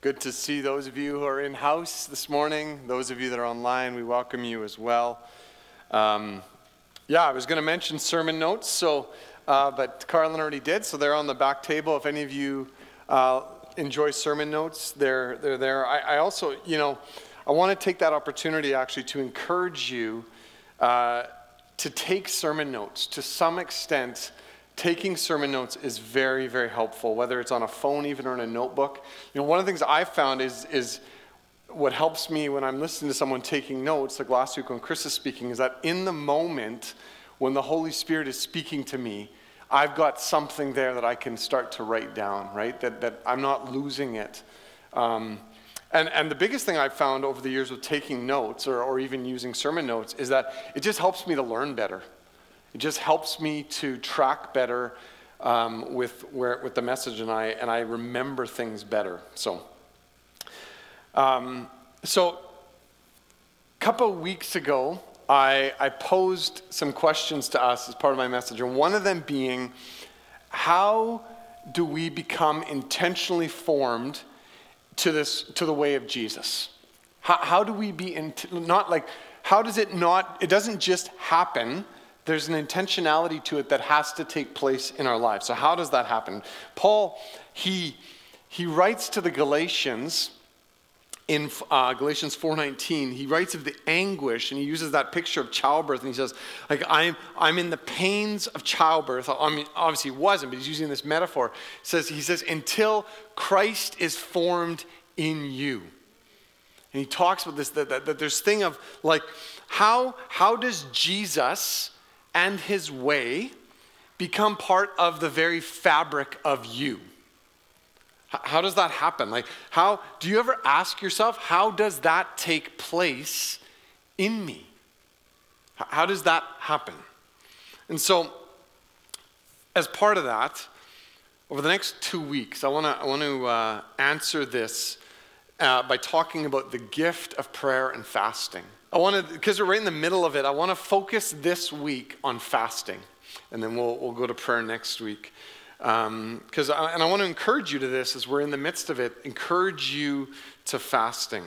Good to see those of you who are in house this morning. Those of you that are online, we welcome you as well. Um, yeah, I was going to mention sermon notes, so uh, but Carlin already did, so they're on the back table. If any of you uh, enjoy sermon notes, they're they're there. I, I, also, you know, I want to take that opportunity actually to encourage you uh, to take sermon notes to some extent taking sermon notes is very, very helpful, whether it's on a phone even or in a notebook. You know, one of the things I've found is, is what helps me when I'm listening to someone taking notes, like last week when Chris is speaking, is that in the moment when the Holy Spirit is speaking to me, I've got something there that I can start to write down, right? That, that I'm not losing it. Um, and, and the biggest thing I've found over the years with taking notes or, or even using sermon notes is that it just helps me to learn better. It just helps me to track better um, with, where, with the message, and I, and I remember things better. So, um, so a couple weeks ago, I, I posed some questions to us as part of my message, and one of them being, how do we become intentionally formed to this to the way of Jesus? How, how do we be in, not like how does it not? It doesn't just happen there's an intentionality to it that has to take place in our lives. So, how does that happen? Paul, he, he writes to the Galatians in uh, Galatians 4:19, he writes of the anguish, and he uses that picture of childbirth, and he says, "Like I'm, I'm in the pains of childbirth." I mean, obviously he wasn't, but he's using this metaphor. He says, he says, "Until Christ is formed in you." And he talks about this that, that, that there's thing of like how how does Jesus and his way become part of the very fabric of you. How does that happen? Like, how do you ever ask yourself, how does that take place in me? How does that happen? And so, as part of that, over the next two weeks, I want to I want to uh, answer this uh, by talking about the gift of prayer and fasting. I want to, because we're right in the middle of it, I want to focus this week on fasting. And then we'll, we'll go to prayer next week. Um, cause I, and I want to encourage you to this as we're in the midst of it, encourage you to fasting.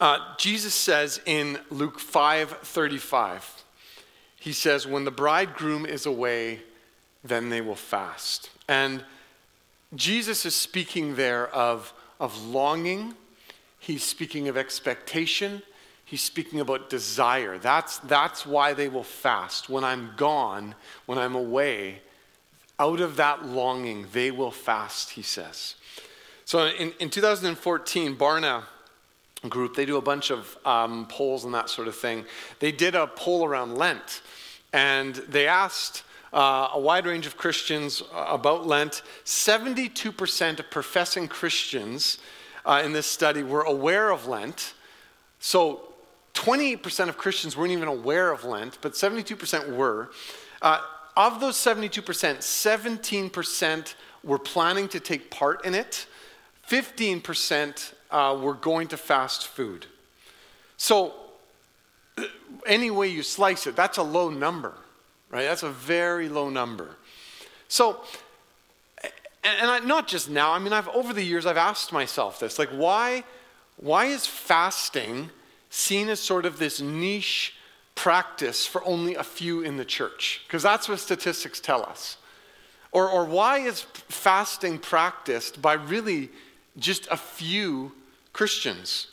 Uh, Jesus says in Luke 5 35, he says, When the bridegroom is away, then they will fast. And Jesus is speaking there of, of longing He's speaking of expectation. He's speaking about desire. That's, that's why they will fast. When I'm gone, when I'm away, out of that longing, they will fast, he says. So in, in 2014, Barna group, they do a bunch of um, polls and that sort of thing. They did a poll around Lent, and they asked uh, a wide range of Christians about Lent. 72% of professing Christians uh, in this study were aware of Lent. So 28% of Christians weren't even aware of Lent, but 72% were. Uh, of those 72%, 17% were planning to take part in it, 15% uh, were going to fast food. So, any way you slice it, that's a low number, right? That's a very low number. So, and, I, not just now, I mean, I've, over the years, I've asked myself this like, why, why is fasting seen as sort of this niche practice for only a few in the church? Because that's what statistics tell us. Or, or why is fasting practiced by really just a few Christians?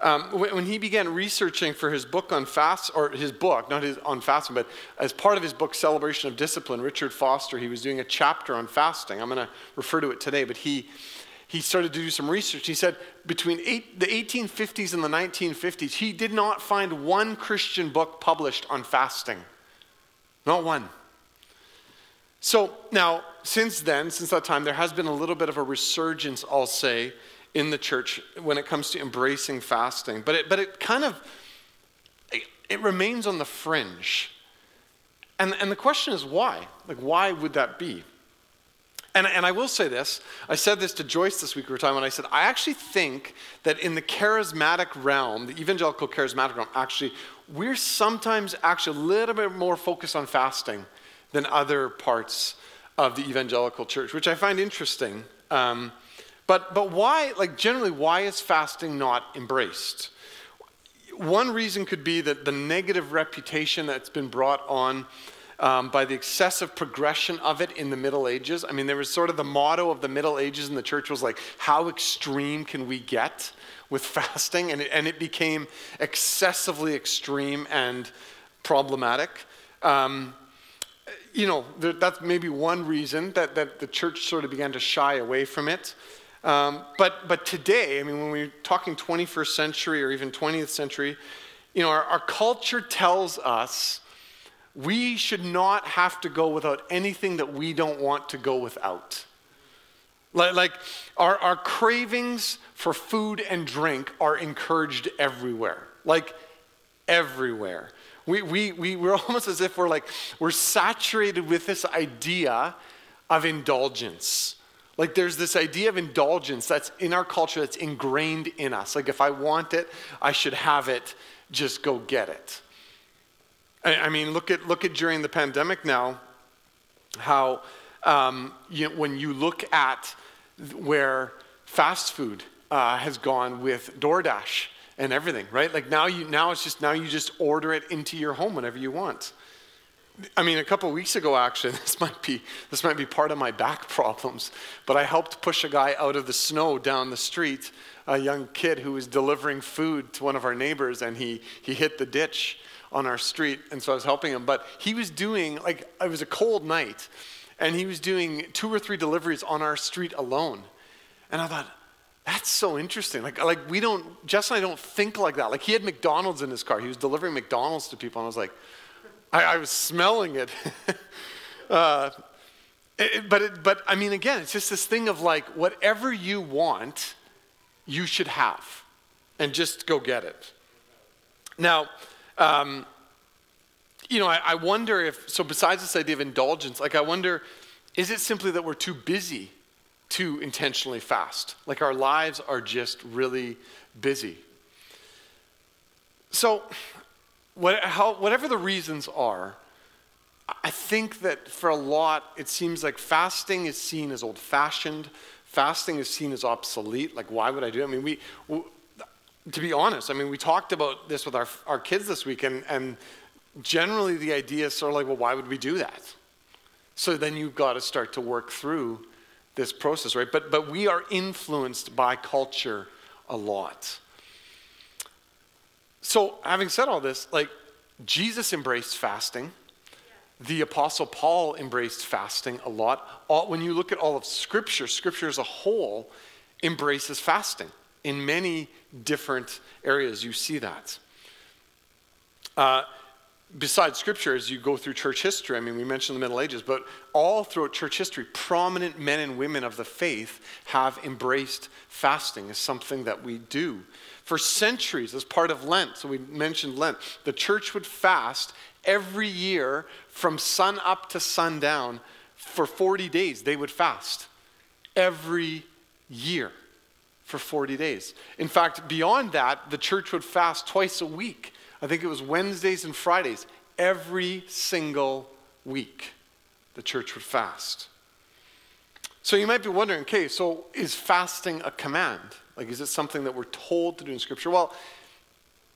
Um, when he began researching for his book on fast, or his book, not his on fasting, but as part of his book Celebration of Discipline, Richard Foster, he was doing a chapter on fasting. I'm going to refer to it today, but he he started to do some research. He said between eight, the 1850s and the 1950s, he did not find one Christian book published on fasting. Not one. So now, since then, since that time, there has been a little bit of a resurgence, I'll say, in the church when it comes to embracing fasting. But it, but it kind of, it, it remains on the fringe. And, and the question is why? Like, why would that be? And, and I will say this. I said this to Joyce this week. We were talking, and I said, I actually think that in the charismatic realm, the evangelical charismatic realm, actually, we're sometimes actually a little bit more focused on fasting than other parts of the evangelical church, which I find interesting. Um, But, but why, like generally, why is fasting not embraced? One reason could be that the negative reputation that's been brought on um, by the excessive progression of it in the Middle Ages. I mean, there was sort of the motto of the Middle Ages in the church was like, how extreme can we get with fasting? And it, and it became excessively extreme and problematic. Um, you know, that's maybe one reason that, that the church sort of began to shy away from it. Um, but, but today, I mean, when we're talking 21st century or even 20th century, you know, our, our culture tells us we should not have to go without anything that we don't want to go without. Like, like our, our cravings for food and drink are encouraged everywhere. Like everywhere. We, we, we, we're almost as if we're like, we're saturated with this idea of indulgence. Like there's this idea of indulgence that's in our culture that's ingrained in us. Like if I want it, I should have it, just go get it. I, I mean, look at, look at during the pandemic now, how um, you know, when you look at where fast food uh, has gone with DoorDash and everything, right? Like now you now it's just now you just order it into your home whenever you want. I mean, a couple weeks ago, actually, this might be this might be part of my back problems, but I helped push a guy out of the snow down the street, a young kid who was delivering food to one of our neighbors, and he he hit the ditch on our street, and so I was helping him. But he was doing like it was a cold night, and he was doing two or three deliveries on our street alone, and I thought. That's so interesting. Like, like we don't, Jess and I don't think like that. Like he had McDonald's in his car. He was delivering McDonald's to people, and I was like, I, I was smelling it. uh, it but, it, but I mean, again, it's just this thing of like, whatever you want, you should have, and just go get it. Now, um, you know, I, I wonder if, so besides this idea of indulgence, like, I wonder, is it simply that we're too busy to intentionally fast? Like, our lives are just really busy. So, what, how, whatever the reasons are, I think that for a lot, it seems like fasting is seen as old fashioned. Fasting is seen as obsolete. Like, why would I do it? I mean, we, we to be honest, I mean, we talked about this with our, our kids this week, and, and generally the idea is sort of like, well, why would we do that? So then you've got to start to work through this process, right? But, but we are influenced by culture a lot. So, having said all this, like Jesus embraced fasting. The Apostle Paul embraced fasting a lot. All, when you look at all of Scripture, Scripture as a whole embraces fasting. In many different areas, you see that. Uh, besides Scripture, as you go through church history, I mean, we mentioned the Middle Ages, but all throughout church history, prominent men and women of the faith have embraced fasting as something that we do for centuries as part of Lent. So we mentioned Lent. The church would fast every year from sun up to sundown for 40 days. They would fast every year for 40 days. In fact, beyond that, the church would fast twice a week. I think it was Wednesdays and Fridays. Every single week, the church would fast. So you might be wondering okay, so is fasting a command? Like, is it something that we're told to do in Scripture? Well,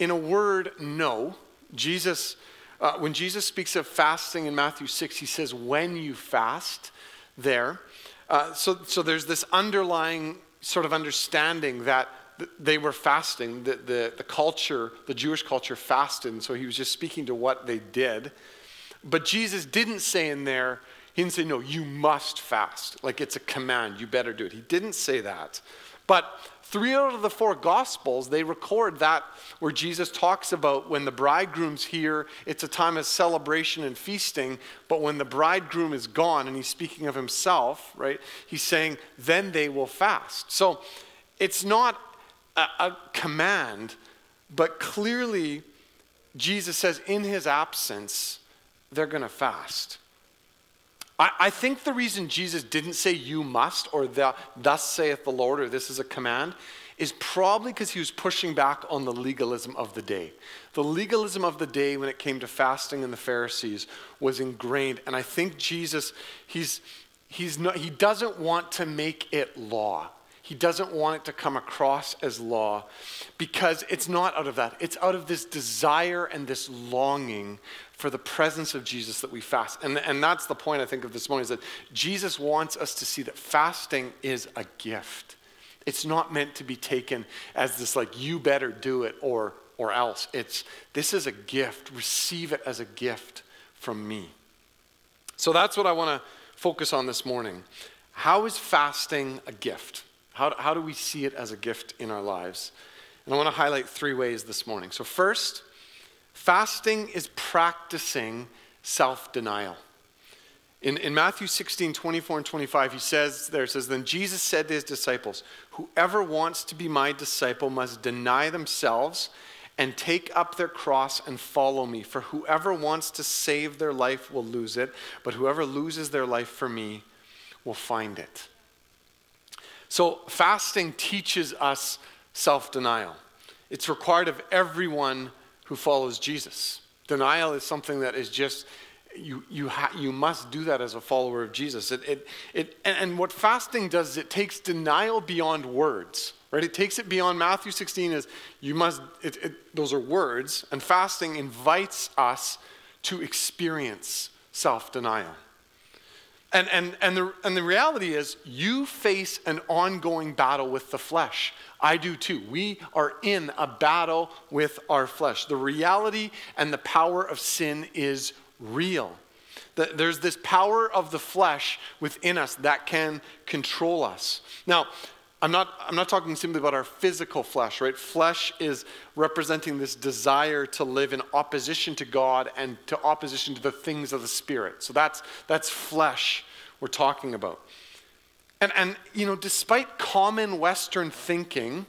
in a word, no. Jesus, uh, when Jesus speaks of fasting in Matthew 6, he says, when you fast there. Uh, so, so there's this underlying sort of understanding that they were fasting, the, the, the culture, the Jewish culture fasted, and so he was just speaking to what they did. But Jesus didn't say in there, he didn't say, no, you must fast. Like it's a command, you better do it. He didn't say that. But Three out of the four Gospels, they record that where Jesus talks about when the bridegroom's here, it's a time of celebration and feasting, but when the bridegroom is gone, and he's speaking of himself, right, he's saying, then they will fast. So it's not a, a command, but clearly Jesus says in his absence, they're going to fast. I, I think the reason Jesus didn't say you must or the, thus saith the Lord or this is a command is probably because he was pushing back on the legalism of the day. The legalism of the day when it came to fasting and the Pharisees was ingrained. And I think Jesus, he's, he's not, he doesn't want to make it law. He doesn't want it to come across as law because it's not out of that. It's out of this desire and this longing for the presence of Jesus that we fast. And, and that's the point, I think, of this morning is that Jesus wants us to see that fasting is a gift. It's not meant to be taken as this, like, you better do it or, or else. It's, this is a gift. Receive it as a gift from me. So that's what I want to focus on this morning. How is fasting a gift? How, how do we see it as a gift in our lives? And I want to highlight three ways this morning. So, first, fasting is practicing self denial. In, in Matthew 16, 24 and 25, he says there, says, Then Jesus said to his disciples, Whoever wants to be my disciple must deny themselves and take up their cross and follow me. For whoever wants to save their life will lose it, but whoever loses their life for me will find it. So, fasting teaches us self denial. It's required of everyone who follows Jesus. Denial is something that is just, you, you, ha- you must do that as a follower of Jesus. It, it, it, and, and what fasting does is it takes denial beyond words, right? It takes it beyond Matthew 16 is you must, it, it, those are words, and fasting invites us to experience self denial. And, and, and, the, and the reality is, you face an ongoing battle with the flesh. I do too. We are in a battle with our flesh. The reality and the power of sin is real. There's this power of the flesh within us that can control us. Now, I'm not, I'm not talking simply about our physical flesh, right? Flesh is representing this desire to live in opposition to God and to opposition to the things of the Spirit. So that's, that's flesh we're talking about. And, and, you know, despite common Western thinking,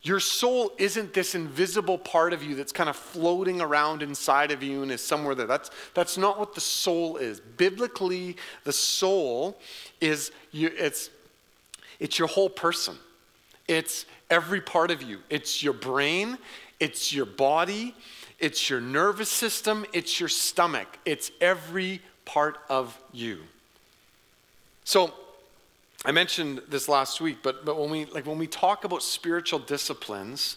your soul isn't this invisible part of you that's kind of floating around inside of you and is somewhere there. That's, that's not what the soul is. Biblically, the soul is you, it's it's your whole person, it's every part of you. It's your brain, it's your body, it's your nervous system, it's your stomach, it's every part of you. So, I mentioned this last week, but, but when, we, like when we talk about spiritual disciplines,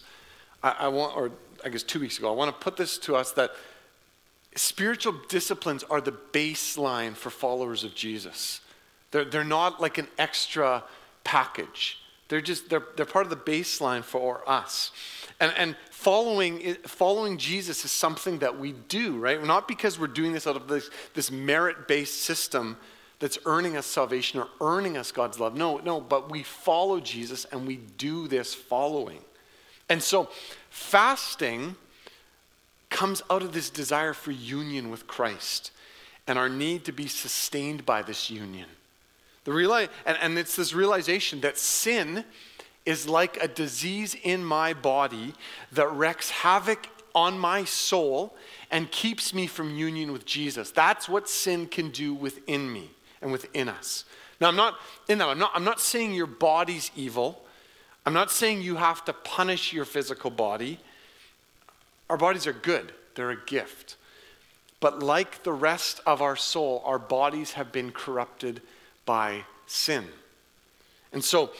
I, I want, or I guess two weeks ago, I want to put this to us that spiritual disciplines are the baseline for followers of Jesus. They're, they're not like an extra package. They're just they're, they're part of the baseline for us. And, and following, following Jesus is something that we do, right? Not because we're doing this out of this, this merit based system that's earning us salvation or earning us God's love. No, no, but we follow Jesus and we do this following. And so fasting comes out of this desire for union with Christ and our need to be sustained by this union. The reali- and, and it's this realization that sin is like a disease in my body that wreaks havoc on my soul and keeps me from union with Jesus. That's what sin can do within me and within us. Now, I'm not in that. I'm not, I'm not saying your body's evil. I'm not saying you have to punish your physical body. Our bodies are good, they're a gift. But like the rest of our soul, our bodies have been corrupted by sin. And so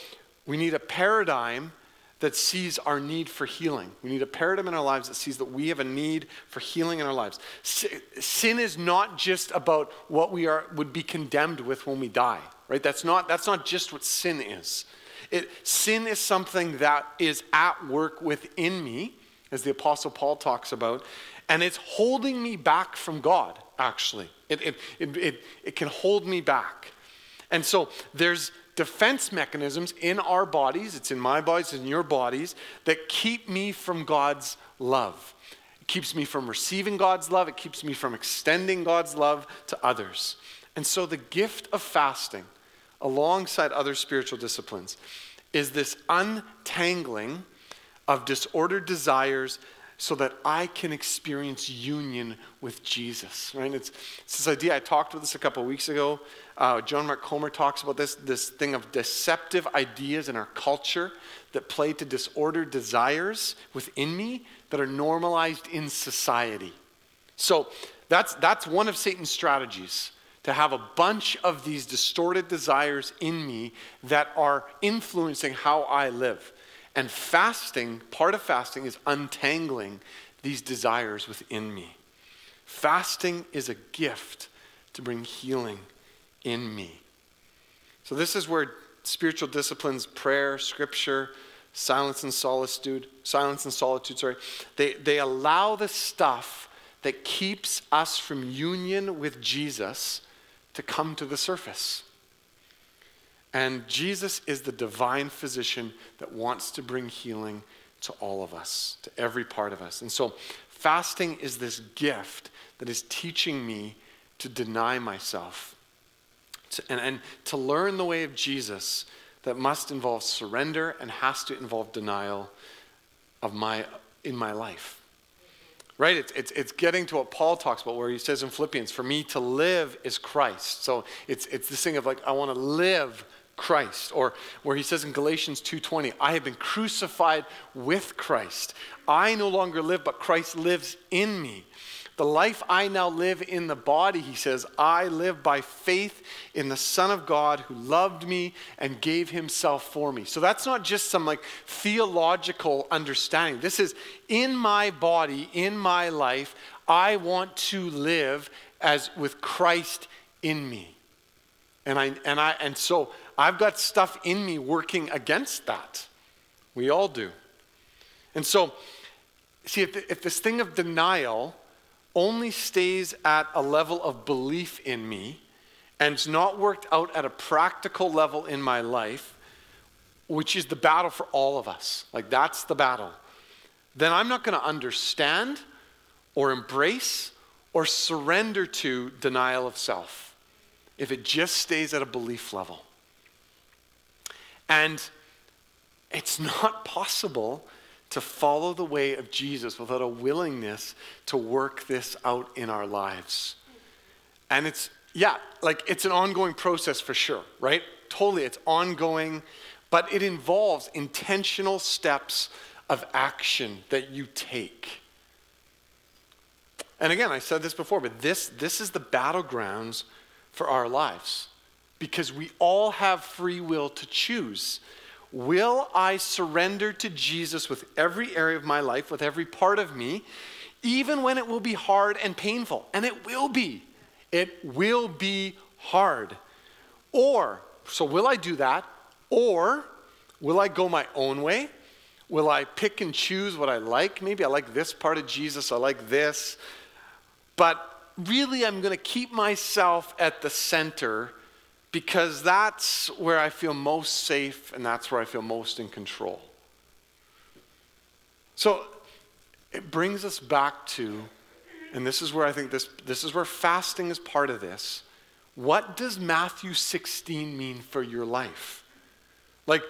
we need a paradigm that sees our need for healing. We need a paradigm in our lives that sees that we have a need for healing in our lives. Sin is not just about what we are would be condemned with when we die, right? That's not that's not just what sin is. It, sin is something that is at work within me, as the Apostle Paul talks about, and it's holding me back from God, actually. It, it, it, it, it can hold me back. And so there's defense mechanisms in our bodies, it's in my bodies, in your bodies, that keep me from God's love. It keeps me from receiving God's love, it keeps me from extending God's love to others. And so the gift of fasting, alongside other spiritual disciplines, is this untangling of disordered desires so that I can experience union with Jesus. Right? It's, it's this idea. I talked with this a couple weeks ago. Uh, John Mark Comer talks about this this thing of deceptive ideas in our culture that play to disordered desires within me that are normalized in society. So that's that's one of Satan's strategies to have a bunch of these distorted desires in me that are influencing how I live. And fasting, part of fasting is untangling these desires within me. Fasting is a gift to bring healing in me. So, this is where spiritual disciplines, prayer, scripture, silence and solitude, silence and solitude, sorry, they, they allow the stuff that keeps us from union with Jesus to come to the surface. And Jesus is the divine physician that wants to bring healing to all of us, to every part of us. And so, fasting is this gift that is teaching me to deny myself to, and, and to learn the way of Jesus that must involve surrender and has to involve denial of my, in my life. Right? It's, it's, it's getting to what Paul talks about, where he says in Philippians, for me to live is Christ. So it's, it's this thing of like, I want to live Christ. Or where he says in Galatians 2.20, I have been crucified with Christ. I no longer live, but Christ lives in me. The life I now live in the body, he says, I live by faith in the Son of God who loved me and gave himself for me. So that's not just some like theological understanding. This is in my body, in my life, I want to live as with Christ in me. And I and I and so I've got stuff in me working against that. We all do. And so, see, if, if this thing of denial only stays at a level of belief in me and it's not worked out at a practical level in my life, which is the battle for all of us, like that's the battle, then I'm not going to understand or embrace or surrender to denial of self if it just stays at a belief level. And it's not possible to follow the way of Jesus without a willingness to work this out in our lives. And it's, yeah, like it's an ongoing process for sure, right? Totally, it's ongoing, but it involves intentional steps of action that you take. And again, I said this before, but this, this is the battlegrounds for our lives because we all have free will to choose. Will I surrender to Jesus with every area of my life, with every part of me, even when it will be hard and painful? And it will be. It will be hard. Or, so will I do that? Or will I go my own way? Will I pick and choose what I like? Maybe I like this part of Jesus, I like this. But really, I'm going to keep myself at the center because that's where I feel most safe and that's where I feel most in control. So it brings us back to, and this is where I think this, this is where fasting is part of this. What does Matthew 16 mean for your life? Like,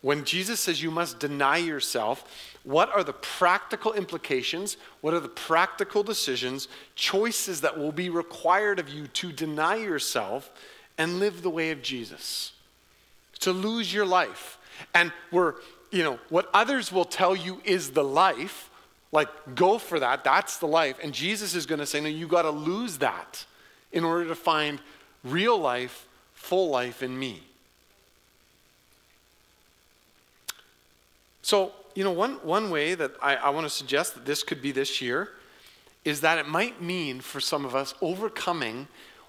when Jesus says you must deny yourself, what are the practical implications? What are the practical decisions, choices that will be required of you to deny yourself and live the way of Jesus. To lose your life. And we're, you know, what others will tell you is the life, like go for that, that's the life. And Jesus is going to say, no, you got to lose that in order to find real life, full life in me. So, you know, one, one way that I, I want to suggest that this could be this year is that it might mean for some of us overcoming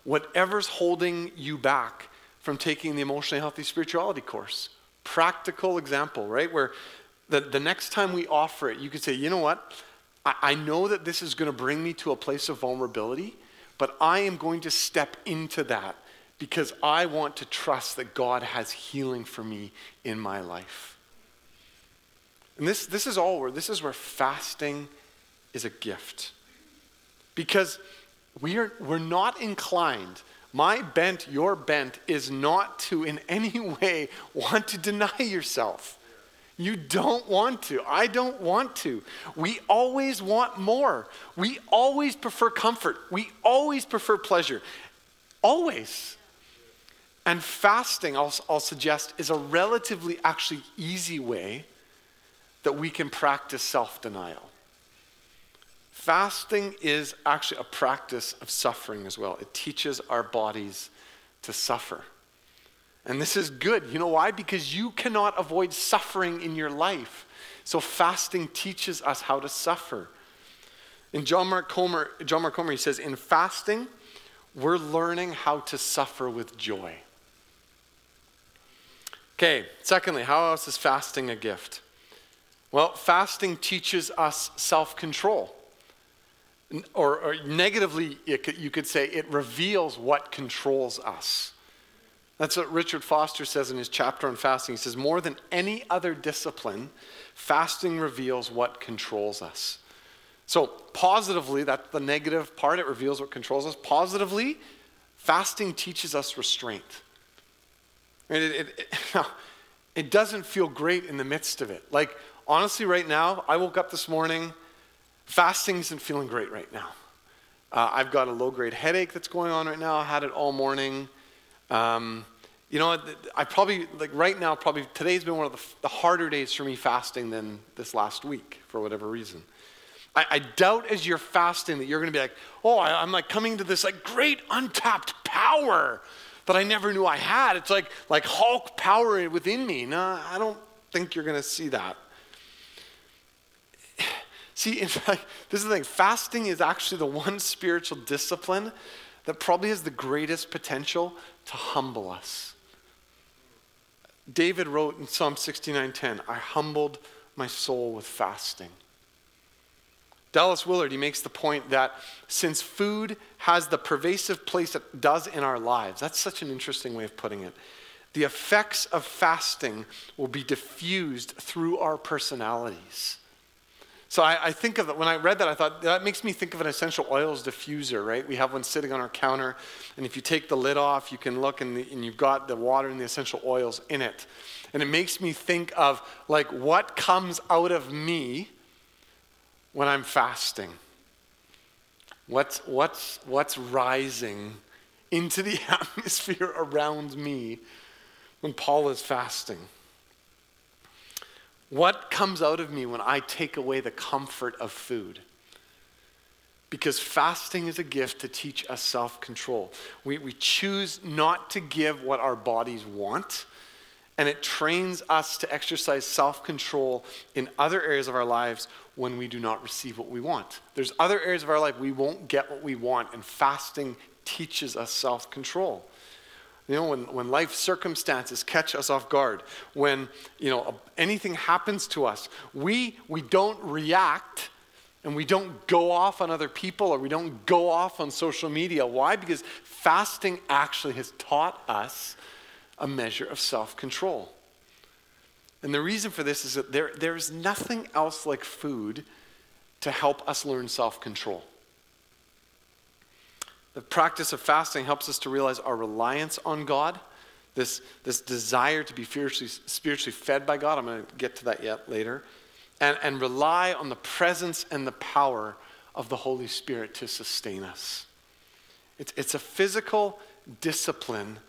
whatever's holding you back from taking the emotionally healthy spirituality course. Practical example, right? Where the, the next time we offer it, you could say, you know what? I, I know that this is going to bring me to a place of vulnerability, but I am going to step into that because I want to trust that God has healing for me in my life. And this, this is all where this is where fasting is a gift. Because we are, we're not inclined. My bent, your bent, is not to in any way want to deny yourself. You don't want to. I don't want to. We always want more. We always prefer comfort. We always prefer pleasure. Always. And fasting, I'll, I'll suggest, is a relatively actually easy way that we can practice self denial. Fasting is actually a practice of suffering as well. It teaches our bodies to suffer. And this is good. You know why? Because you cannot avoid suffering in your life. So fasting teaches us how to suffer. In John Mark Comer, John Mark Comer, he says, in fasting, we're learning how to suffer with joy. Okay, secondly, how else is fasting a gift? Well, fasting teaches us self control. Or, or, negatively, could, you could say it reveals what controls us. That's what Richard Foster says in his chapter on fasting. He says, More than any other discipline, fasting reveals what controls us. So, positively, that's the negative part, it reveals what controls us. Positively, fasting teaches us restraint. It, it, it, it doesn't feel great in the midst of it. Like, honestly, right now, I woke up this morning, fasting isn't feeling great right now. Uh, I've got a low grade headache that's going on right now. I had it all morning. Um, you know, I probably, like right now, probably today's been one of the, the, harder days for me fasting than this last week for whatever reason. I, I doubt as you're fasting that you're going to be like, oh, I, I'm like coming to this like great untapped power that I never knew I had. It's like, like Hulk power within me. No, I don't think you're going to see that. See, in fact, this is the thing fasting is actually the one spiritual discipline that probably has the greatest potential to humble us. David wrote in Psalm 69:10, I humbled my soul with fasting. Dallas Willard, he makes the point that since food has the pervasive place it does in our lives, that's such an interesting way of putting it. The effects of fasting will be diffused through our personalities. So I, I, think of it, when I read that, I thought that makes me think of an essential oils diffuser, right? We have one sitting on our counter, and if you take the lid off, you can look and, the, and you've got the water and the essential oils in it. And it makes me think of like what comes out of me when I'm fasting? What's, what's, what's rising into the atmosphere around me when Paul is fasting? What comes out of me when I take away the comfort of food? Because fasting is a gift to teach us self control. We, we choose not to give what our bodies want, and it trains us to exercise self control in other areas of our lives when we do not receive what we want. There's other areas of our life we won't get what we want, and fasting teaches us self control. You know, when, when life circumstances catch us off guard, when, you know, anything happens to us, we, we don't react and we don't go off on other people or we don't go off on social media. Why? Because fasting actually has taught us a measure of self control. And the reason for this is that there, there is nothing else like food to help us learn self control. The practice of fasting helps us to realize our reliance on God, this, this desire to be spiritually, spiritually fed by God. I'm going to get to that yet later. And, and rely on the presence and the power of the Holy Spirit to sustain us. It's, it's a physical discipline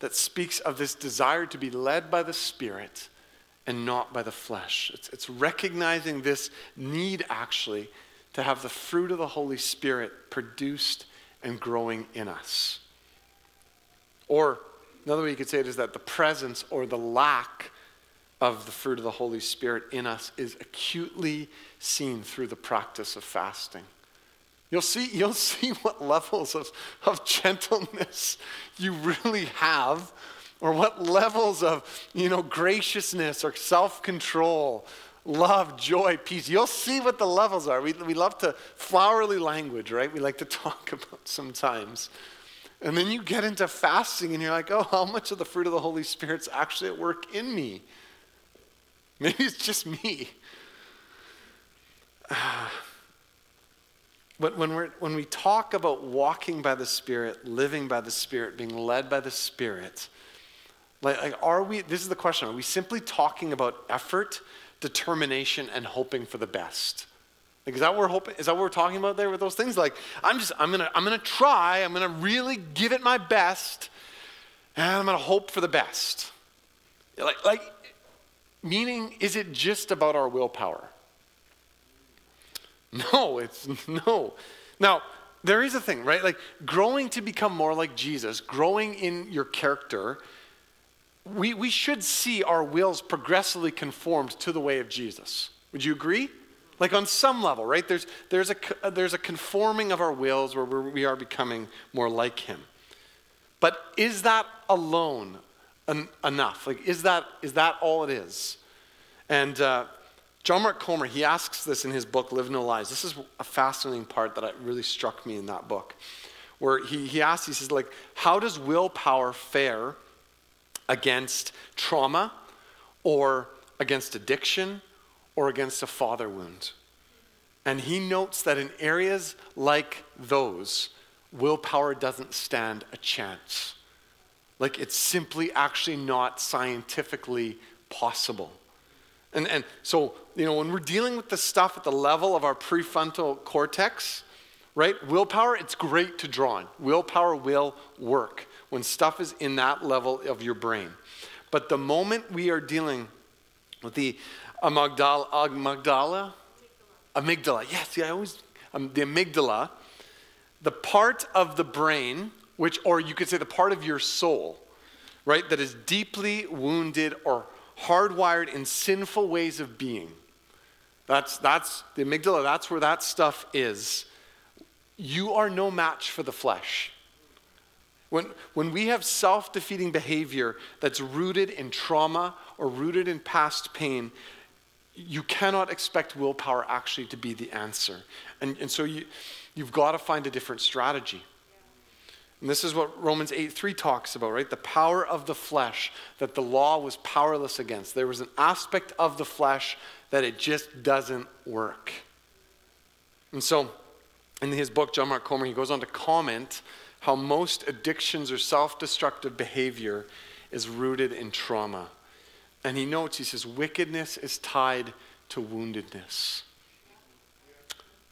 that speaks of this desire to be led by the Spirit and not by the flesh. It's, it's recognizing this need, actually, to have the fruit of the Holy Spirit produced and growing in us. Or another way you could say it is that the presence or the lack of the fruit of the Holy Spirit in us is acutely seen through the practice of fasting. You'll see, you'll see what levels of, of gentleness you really have or what levels of, you know, graciousness or self-control, love, joy, peace. You'll see what the levels are. We, we love to flowery language, right? We like to talk about sometimes. And then you get into fasting and you're like, oh, how much of the fruit of the Holy Spirit's actually at work in me? Maybe it's just me. But when, we're, when we talk about walking by the Spirit, living by the Spirit, being led by the Spirit, like, like, are we, this is the question, are we simply talking about effort, determination, and hoping for the best? Like, is that what we're hoping, is that what we're talking about there with those things? Like, I'm just, I'm gonna, I'm gonna try, I'm gonna really give it my best, and I'm gonna hope for the best. Like, like, meaning, is it just about our willpower? No, it's no. Now, there is a thing, right? Like growing to become more like Jesus, growing in your character, we, we should see our wills progressively conformed to the way of Jesus. Would you agree? Like on some level, right? There's, there's, a, there's a conforming of our wills where we are becoming more like Him. But is that alone en- enough? Like, is that, is that all it is? And uh, John Mark Comer, he asks this in his book, Live No Lies. This is a fascinating part that really struck me in that book, where he, he asks, he says, like, how does willpower fare against trauma or against addiction or against a father wound. And he notes that in areas like those, willpower doesn't stand a chance. Like it's simply actually not scientifically possible. And, and so, you know, when we're dealing with the stuff at the level of our prefrontal cortex, right, willpower, it's great to draw on. Willpower will work when stuff is in that level of your brain. But the moment we are dealing with the amygdala, amygdala, amygdala. Yes, yeah, I always um, the amygdala, the part of the brain, which, or you could say the part of your soul, right, that is deeply wounded or hardwired in sinful ways of being. That's that's the amygdala. That's where that stuff is. You are no match for the flesh. When, when we have self defeating behavior that's rooted in trauma or rooted in past pain, you cannot expect willpower actually to be the answer. And, and so you, you've got to find a different strategy. And this is what Romans 8 3 talks about, right? The power of the flesh that the law was powerless against. There was an aspect of the flesh that it just doesn't work. And so, in his book, John Mark Comer, he goes on to comment how most addictions or self destructive behavior is rooted in trauma. And he notes, he says, wickedness is tied to woundedness.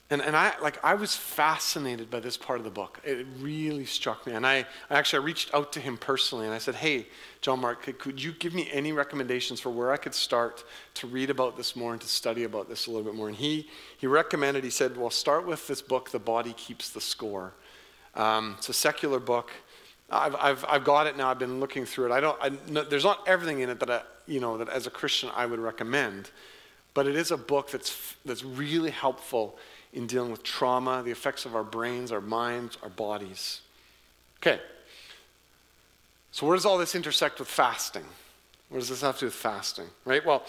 And, and I, like, I was fascinated by this part of the book. It really struck me. And I, I actually I reached out to him personally and I said, Hey, John Mark, could, could you give me any recommendations for where I could start to read about this more and to study about this a little bit more? And he, he recommended, he said, Well, start with this book, The Body Keeps the Score. Um, it's a secular book. I've, I've, I've got it now. I've been looking through it. I don't, I, no, there's not everything in it that I, you know, that as a Christian I would recommend, but it is a book that's, that's really helpful in dealing with trauma, the effects of our brains, our minds, our bodies. Okay. So, where does all this intersect with fasting? What does this have to do with fasting? Right? Well,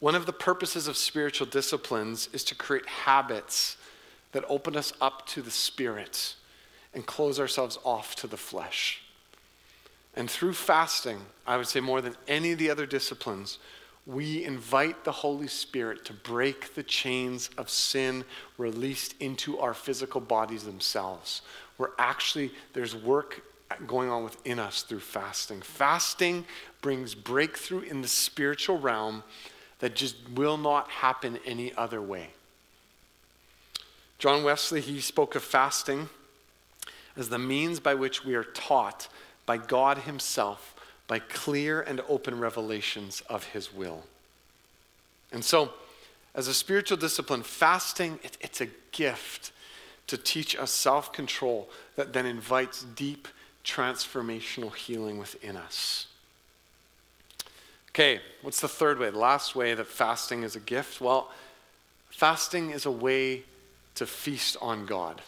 one of the purposes of spiritual disciplines is to create habits that open us up to the Spirit and close ourselves off to the flesh. And through fasting, I would say more than any of the other disciplines, we invite the Holy Spirit to break the chains of sin released into our physical bodies themselves. Where actually there's work going on within us through fasting. Fasting brings breakthrough in the spiritual realm that just will not happen any other way. John Wesley, he spoke of fasting as the means by which we are taught by God Himself by clear and open revelations of His will. And so, as a spiritual discipline, fasting, it, it's a gift to teach us self control that then invites deep transformational healing within us. Okay, what's the third way? The last way that fasting is a gift? Well, fasting is a way to feast on God.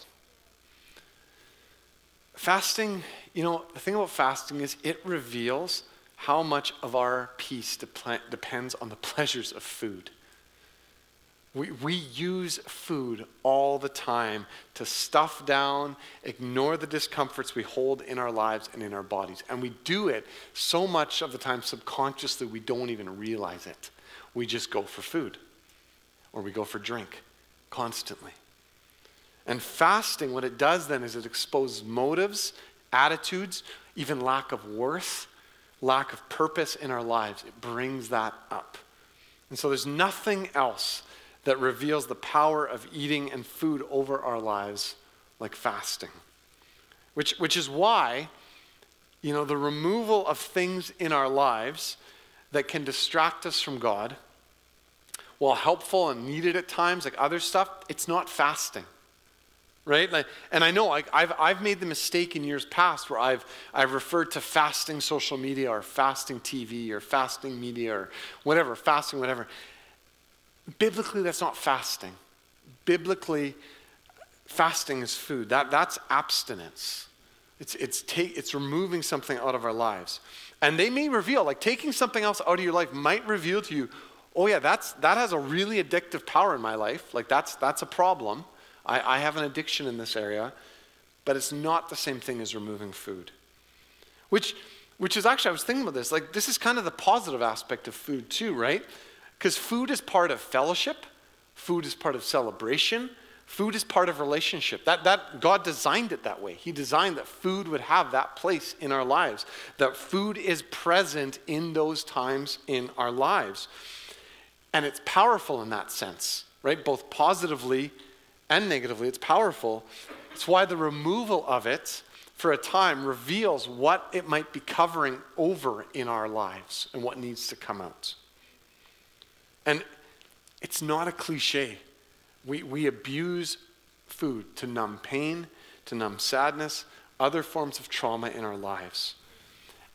Fasting, you know, the thing about fasting is it reveals how much of our peace depends on the pleasures of food. We, we use food all the time to stuff down, ignore the discomforts we hold in our lives and in our bodies. And we do it so much of the time subconsciously we don't even realize it. We just go for food or we go for drink constantly. And fasting, what it does then is it exposes motives, attitudes, even lack of worth, lack of purpose in our lives. It brings that up. And so there's nothing else that reveals the power of eating and food over our lives like fasting. Which, which is why, you know, the removal of things in our lives that can distract us from God while helpful and needed at times, like other stuff, it's not fasting. Right? Like, and I know like, I've, I've made the mistake in years past where I've, I've referred to fasting social media or fasting TV or fasting media or whatever, fasting, whatever. Biblically, that's not fasting. Biblically, fasting is food. That, that's abstinence. It's, it's, take, it's removing something out of our lives. And they may reveal, like taking something else out of your life might reveal to you, oh yeah, that's, that has a really addictive power in my life. Like that's, that's a problem. I, I have an addiction in this area. But it's not the same thing as removing food. Which, which is actually, I was thinking about this, like this is kind of the positive aspect of food too, right? Because food is part of fellowship, food is part of celebration, food is part of relationship. That, that God designed it that way. He designed that food would have that place in our lives, that food is present in those times in our lives. And it's powerful in that sense, right? Both positively and negatively. It's powerful. It's why the removal of it for a time reveals what it might be covering over in our lives and what needs to come out. And it's not a cliche. We, we abuse food to numb pain, to numb sadness, other forms of trauma in our lives.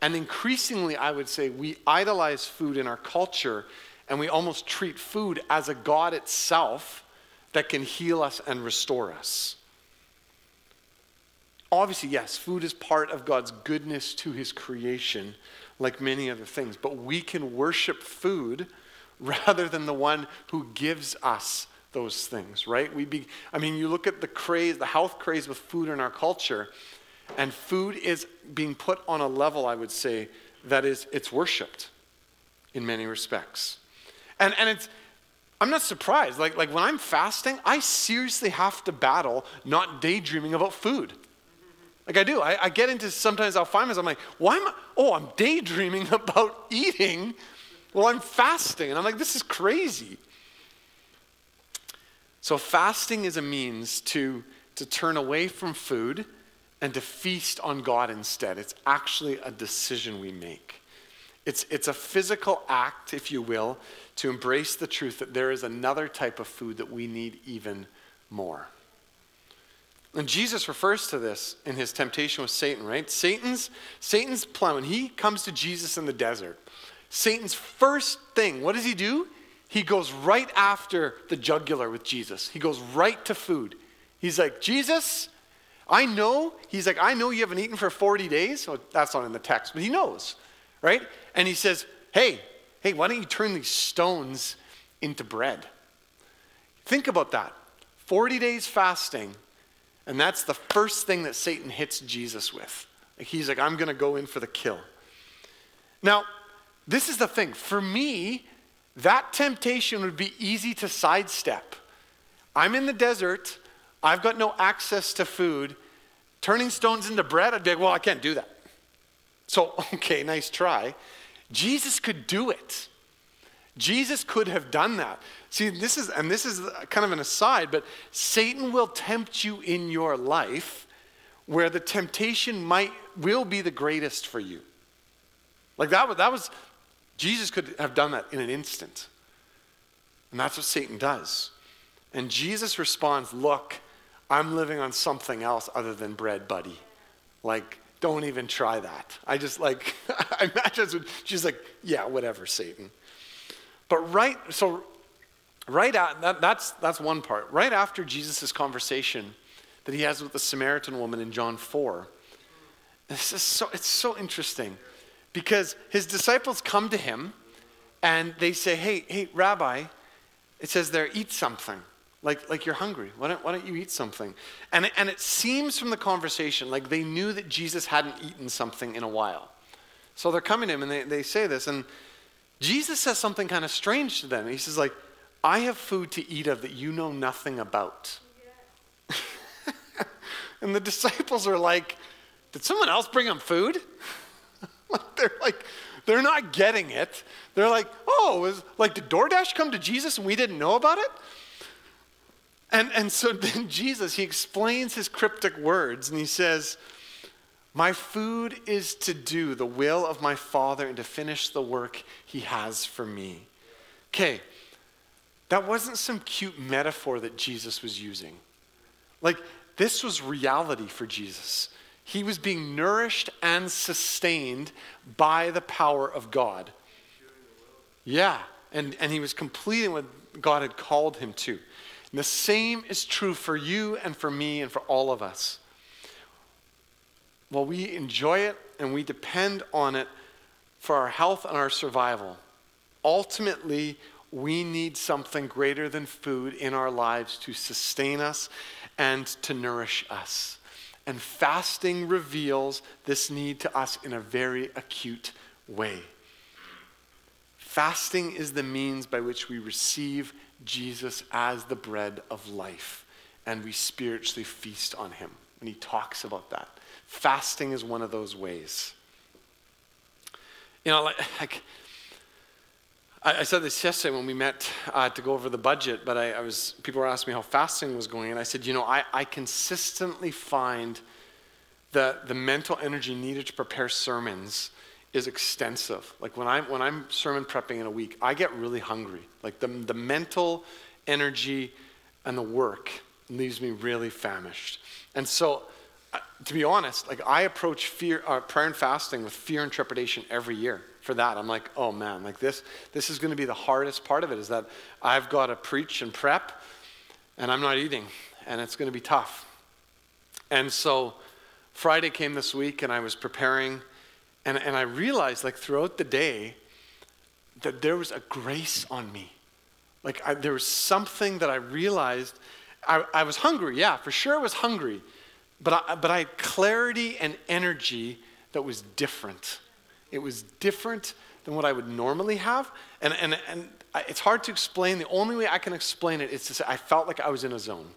And increasingly, I would say, we idolize food in our culture and we almost treat food as a God itself that can heal us and restore us. Obviously, yes, food is part of God's goodness to his creation, like many other things, but we can worship food rather than the one who gives us those things, right? We be, I mean, you look at the craze, the health craze with food in our culture, and food is being put on a level, I would say, that is, it's worshiped in many respects. And, and it's, I'm not surprised. Like, like when I'm fasting, I seriously have to battle not daydreaming about food. Like I do. I, I get into sometimes I'll find myself, I'm like, why am I, oh, I'm daydreaming about eating while I'm fasting. And I'm like, this is crazy. So fasting is a means to, to turn away from food and to feast on God instead. It's actually a decision we make. It's, it's a physical act, if you will, to embrace the truth that there is another type of food that we need even more. And Jesus refers to this in his temptation with Satan, right? Satan's, Satan's plan, when he comes to Jesus in the desert, Satan's first thing, what does he do? He goes right after the jugular with Jesus. He goes right to food. He's like, Jesus, I know, he's like, I know you haven't eaten for 40 days. Well, that's not in the text, but he knows right? And he says, hey, hey, why don't you turn these stones into bread? Think about that. 40 days fasting, and that's the first thing that Satan hits Jesus with. He's like, I'm going to go in for the kill. Now, this is the thing. For me, that temptation would be easy to sidestep. I'm in the desert, I've got no access to food. Turning stones into bread, I'd be like, well, I can't do that. So, okay, nice try. Jesus could do it. Jesus could have done that. See, this is, and this is kind of an aside, but Satan will tempt you in your life where the temptation might, will be the greatest for you. Like that was, that was, Jesus could have done that in an instant. And that's what Satan does. And Jesus responds, Look, I'm living on something else other than bread, buddy. Like, don't even try that. I just like, I imagine she's like, yeah, whatever, Satan. But right, so right at that, that's that's one part. Right after Jesus' conversation that he has with the Samaritan woman in John 4, this is so it's so interesting because his disciples come to him and they say, Hey, hey, Rabbi, it says there, eat something. Like, like you're hungry. Why don't, why don't you eat something? And and it seems from the conversation like they knew that Jesus hadn't eaten something in a while. So they're coming to him and they, they say this. And Jesus says something kind of strange to them. He says, like, I have food to eat of that you know nothing about. and the disciples are like, did someone else bring them food? like they're like, they're not getting it. They're like, oh, was, like, did DoorDash come to Jesus and we didn't know about it? And, and so then Jesus, he explains his cryptic words and he says, My food is to do the will of my Father and to finish the work he has for me. Okay, that wasn't some cute metaphor that Jesus was using. Like, this was reality for Jesus. He was being nourished and sustained by the power of God. Yeah, and, and he was completing what God had called him to. And the same is true for you and for me and for all of us. While we enjoy it and we depend on it for our health and our survival, ultimately, we need something greater than food in our lives to sustain us and to nourish us. And fasting reveals this need to us in a very acute way. Fasting is the means by which we receive Jesus as the bread of life and we spiritually feast on him. And he talks about that. Fasting is one of those ways. You know, like, like I, I, said this yesterday when we met uh, to go over the budget, but I, I, was people were asking me how fasting was going, and I said, you know, I, I consistently find that the mental energy needed to prepare sermons is extensive. Like when I'm when I'm sermon prepping in a week, I get really hungry. Like the the mental energy and the work leaves me really famished. And so to be honest, like I approach fear, uh, prayer and fasting with fear and trepidation every year. For that, I'm like, oh man, like this, this is going to be the hardest part of it. Is that I've got to preach and prep, and I'm not eating, and it's going to be tough. And so, Friday came this week, and I was preparing, and and I realized, like throughout the day, that there was a grace on me. Like I, there was something that I realized. I, I was hungry, yeah, for sure I was hungry but I, but I had clarity and energy that was different. It was different than what I would normally have. And, and, and it's hard to explain. The only way I can explain it is to say I felt like I was in a zone.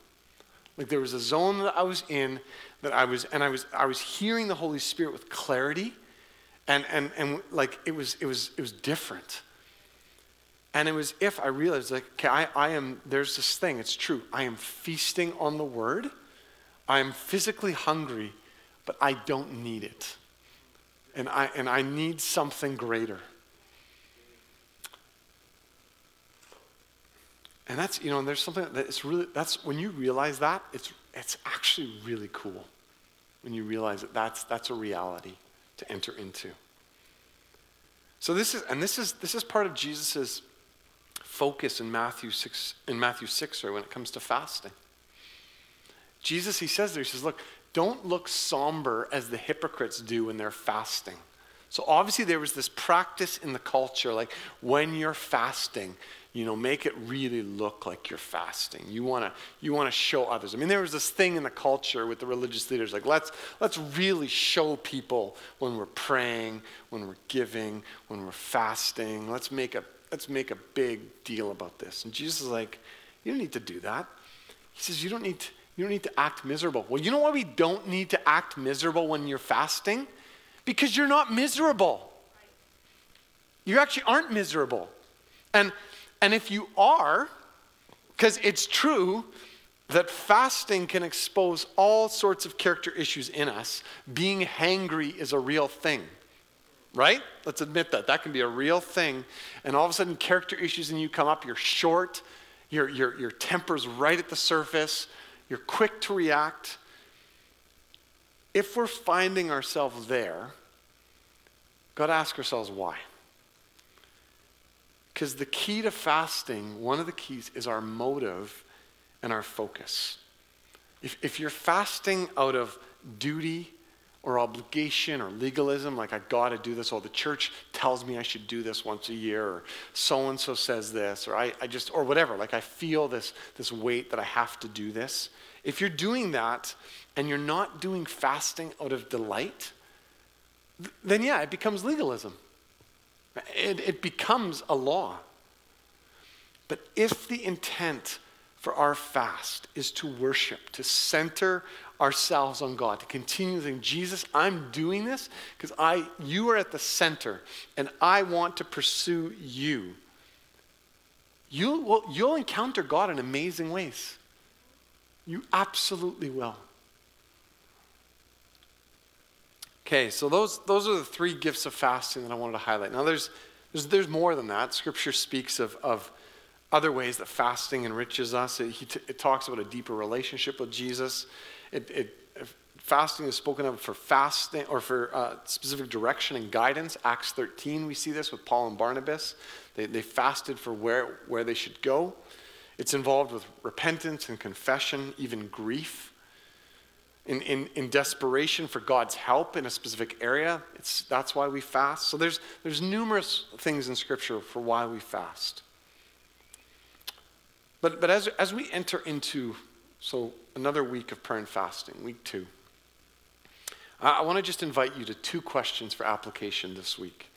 Like there was a zone that I was in that I was, and I was, I was hearing the Holy Spirit with clarity. And, and, and like it was, it was, it was different. And it was if I realized, like, okay, I, I am, there's this thing, it's true. I am feasting on the word I'm physically hungry, but I don't need it. And I, and I need something greater. And that's, you know, and there's something that's really, that's, when you realize that, it's, it's actually really cool when you realize that that's, that's a reality to enter into. So this is, and this is, this is part of Jesus' focus in Matthew 6, in Matthew 6, right, when it comes to fasting. Jesus, he says there, he says, look, don't look somber as the hypocrites do when they're fasting. So obviously there was this practice in the culture, like when you're fasting, you know, make it really look like you're fasting. You want to you want to show others. I mean, there was this thing in the culture with the religious leaders, like let's let's really show people when we're praying, when we're giving, when we're fasting. Let's make a let's make a big deal about this. And Jesus is like, you don't need to do that. He says you don't need to, you don't need to act miserable. Well, you know why we don't need to act miserable when you're fasting? Because you're not miserable. You actually aren't miserable. And, and if you are, because it's true that fasting can expose all sorts of character issues in us, being hangry is a real thing. Right? Let's admit that. That can be a real thing. And all of a sudden, character issues in you come up. You're short, your, your, your temper's right at the surface you're quick to react. If we're finding ourselves there, got to ask ourselves why. Because the key to fasting, one of the keys is our motive and our focus. If, if you're fasting out of duty or obligation or legalism, like I got to do this, or the church tells me I should do this once a year, or so and so says this, or I, I just, or whatever, like I feel this, this weight that I have to do this. If you're doing that and you're not doing fasting out of delight, then yeah, it becomes legalism. It, it becomes a law. But if the intent for our fast is to worship, to center ourselves on God, to continue saying, Jesus, I'm doing this because I you are at the center and I want to pursue you. You'll, you'll encounter God in amazing ways. You absolutely will. Okay, so those, those are the three gifts of fasting that I wanted to highlight. Now, there's, there's, there's more than that. Scripture speaks of, of, other ways that fasting enriches us. It, t- it talks about a deeper relationship with Jesus. It, it, fasting is spoken of for fasting or for uh, specific direction and guidance. Acts 13, we see this with Paul and Barnabas. They, they fasted for where, where they should go. It's involved with repentance and confession, even grief. In, in, in desperation for God's help in a specific area, it's, that's why we fast. So there's, there's numerous things in Scripture for why we fast. But, but as, as we enter into so another week of prayer and fasting, week two, I, I want to just invite you to two questions for application this week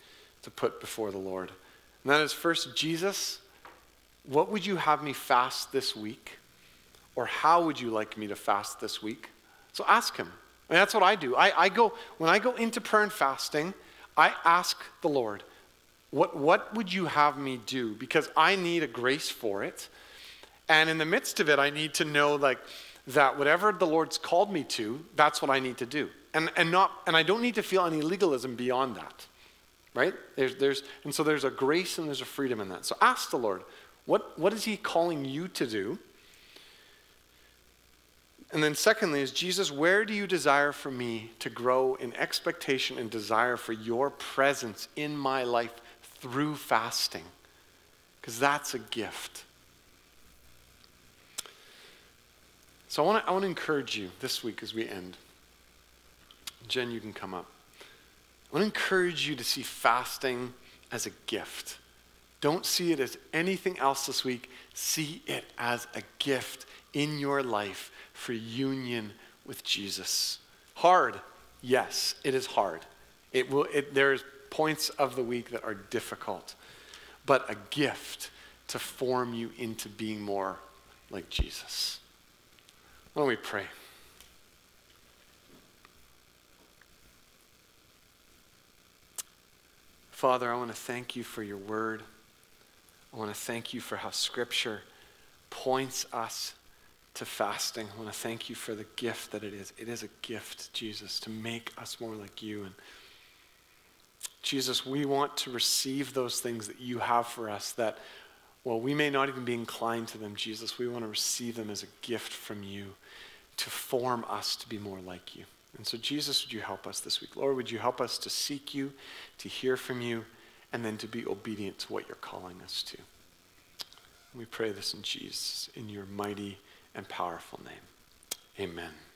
to put before the Lord. And that is first, Jesus, what would you have me fast this week? Or how would you like me to fast this week? So ask him. And that's what I do. I, I go, when I go into prayer and fasting, I ask the Lord, what, what would you have me do? Because I need a grace for it. And in the midst of it, I need to know like that whatever the Lord's called me to, that's what I need to do. And, and, not, and I don't need to feel any legalism beyond that. Right? There's, there's, and so there's a grace and there's a freedom in that. So ask the Lord, what, what is He calling you to do? And then, secondly, is Jesus, where do you desire for me to grow in expectation and desire for your presence in my life through fasting? Because that's a gift. So I want to I encourage you this week as we end. Jen, you can come up. I want to encourage you to see fasting as a gift. Don't see it as anything else this week. See it as a gift in your life for union with Jesus. Hard, yes, it is hard. It will. It, there's points of the week that are difficult, but a gift to form you into being more like Jesus. Why don't we pray? Father, I want to thank you for your word. I want to thank you for how Scripture points us to fasting. I want to thank you for the gift that it is. It is a gift, Jesus, to make us more like you. And Jesus, we want to receive those things that you have for us that well, we may not even be inclined to them, Jesus. We want to receive them as a gift from you to form us to be more like you. And so, Jesus, would you help us this week? Lord, would you help us to seek you, to hear from you, and then to be obedient to what you're calling us to? We pray this in Jesus, in your mighty and powerful name. Amen.